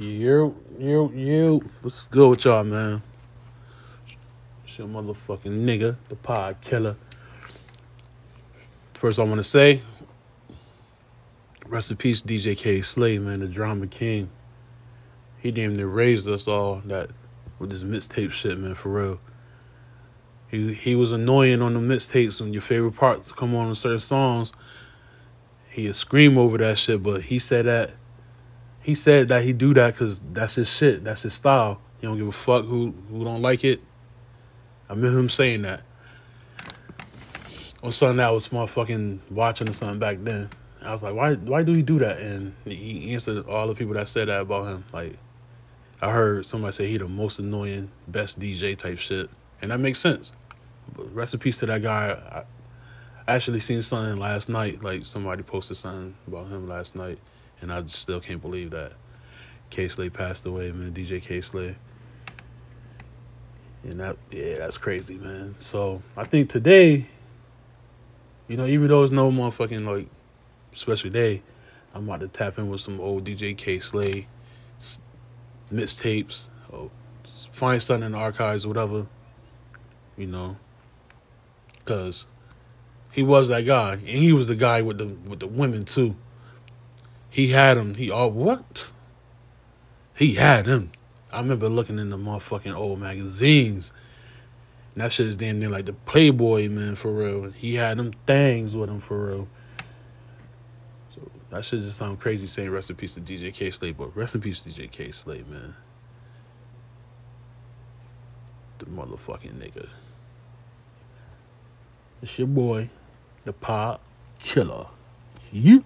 You, you, you. What's good with y'all, man? It's your motherfucking nigga, the pod killer. First, I want to say, rest in peace, DJ Kay Slay, man, the drama king. He damn near raised us all that with this mixtape shit, man, for real. He he was annoying on the mixtapes when your favorite parts come on in certain songs. He'd scream over that shit, but he said that he said that he do that because that's his shit. That's his style. He don't give a fuck who who don't like it. I remember him saying that. Or something that was motherfucking watching or something back then. I was like, why why do he do that? And he answered all the people that said that about him. Like I heard somebody say he the most annoying, best DJ type shit. And that makes sense. But rest in peace to that guy. I actually seen something last night, like somebody posted something about him last night and I still can't believe that Kay Slay passed away, man. DJ Kay Slay. And that, yeah, that's crazy, man. So I think today, you know, even though it's no motherfucking like special day, I'm about to tap in with some old DJ Kay Slay mixtapes, oh, or find something in the archives, whatever. You know, because he was that guy, and he was the guy with the with the women too. He had him. He all what? He had him. I remember looking in the motherfucking old magazines. And that shit is damn near like the Playboy man for real. He had them things with him for real. So that shit just sound crazy saying rest in peace to DJ Kay Slay, but rest in peace to DJ Kay Slay, man. The motherfucking nigga. It's your boy, the pod killer. You.